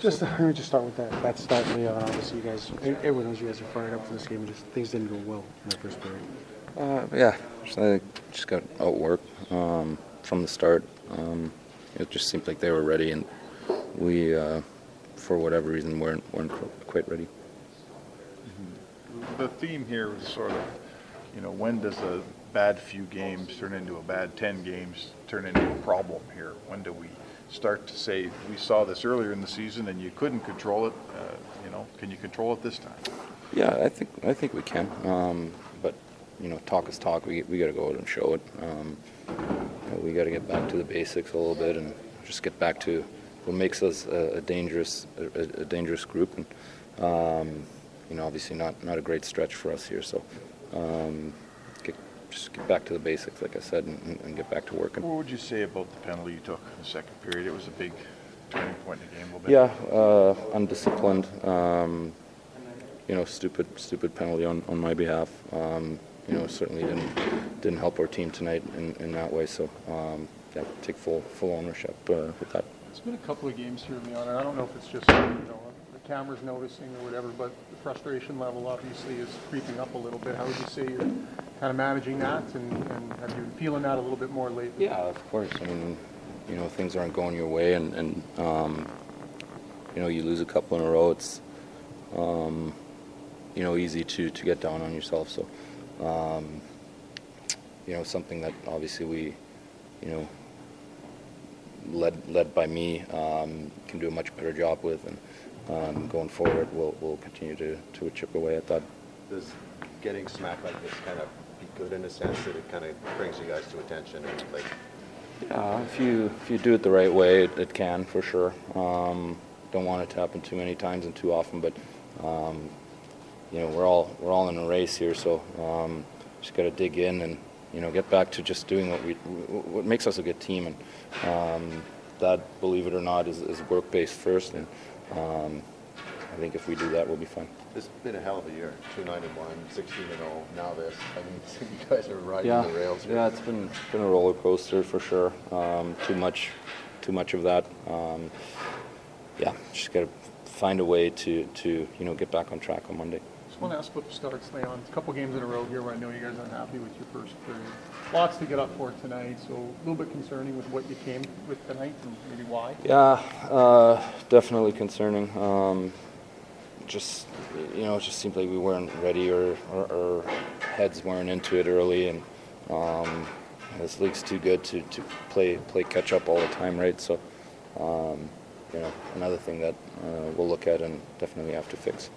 Just let me just start with that. That start, Leon. Obviously, you guys, everyone knows you guys are fired up for this game, and just things didn't go well in that first period. Uh, yeah, just, I just got outworked um, from the start. Um, it just seemed like they were ready, and we, uh, for whatever reason, weren't weren't quite ready. The theme here is sort of, you know, when does a bad few games turn into a bad 10 games, turn into a problem here? When do we start to say, we saw this earlier in the season and you couldn't control it, uh, you know, can you control it this time? Yeah, I think I think we can. Um, but you know, talk is talk. We we got to go out and show it. Um, you know, we got to get back to the basics a little bit and just get back to what makes us a, a dangerous a, a, dangerous group. And um, you know, obviously not not a great stretch for us here. So. Just get back to the basics, like I said, and, and, get back to working. What would you say about the penalty you took in the second period? It was a big turning point in the game, a little bit. Yeah, uh, undisciplined. Um, you know, stupid, stupid penalty on, on my behalf. Um, you know, certainly didn't didn't help our team tonight in, in that way. So, um, yeah, take full full ownership uh, with that. It's been a couple of games here, Leon. I don't know if it's just you know the cameras noticing or whatever, but the frustration level obviously is creeping up a little bit. How would you say you're kind of managing that, and, and have you been feeling that a little bit more lately? Yeah, of course. I mean, you know, things aren't going your way, and, and um, you know, you lose a couple in a row. It's um, you know, easy to, to get down on yourself. So, um, you know, something that obviously we, you know, led led by me, um, can do a much better job with, and um, going forward, we'll we'll continue to to chip away at that. Does getting smacked like this kind of be good in a sense that it kind of brings you guys to attention and like? Yeah, if you if you do it the right way, it, it can for sure. Um, don't want it to happen too many times and too often, but um, you know, we're all we're all in a race here, so um, just got to dig in and you know get back to just doing what we what makes us a good team, and um, that, believe it or not, is, is work based first, and um, I think if we do that, we'll be fine. It's been a hell of a year. Two nine and one, 16 and 0. Now this. I mean, you guys are riding yeah. the rails. Here. Yeah, it's been been a roller coaster for sure. Um, too much, too much of that. Um, yeah, just got to find a way to to you know get back on track on Monday. Just want to ask the starts, Leon. A couple games in a row here where I know you guys aren't happy with your first period. Lots to get up for tonight, so a little bit concerning with what you came with tonight and maybe why. Yeah, uh, definitely concerning. Um, just you know, it just seemed like we weren't ready or our heads weren't into it early, and um, this league's too good to, to play play catch up all the time, right? So, um, you know, another thing that uh, we'll look at and definitely have to fix.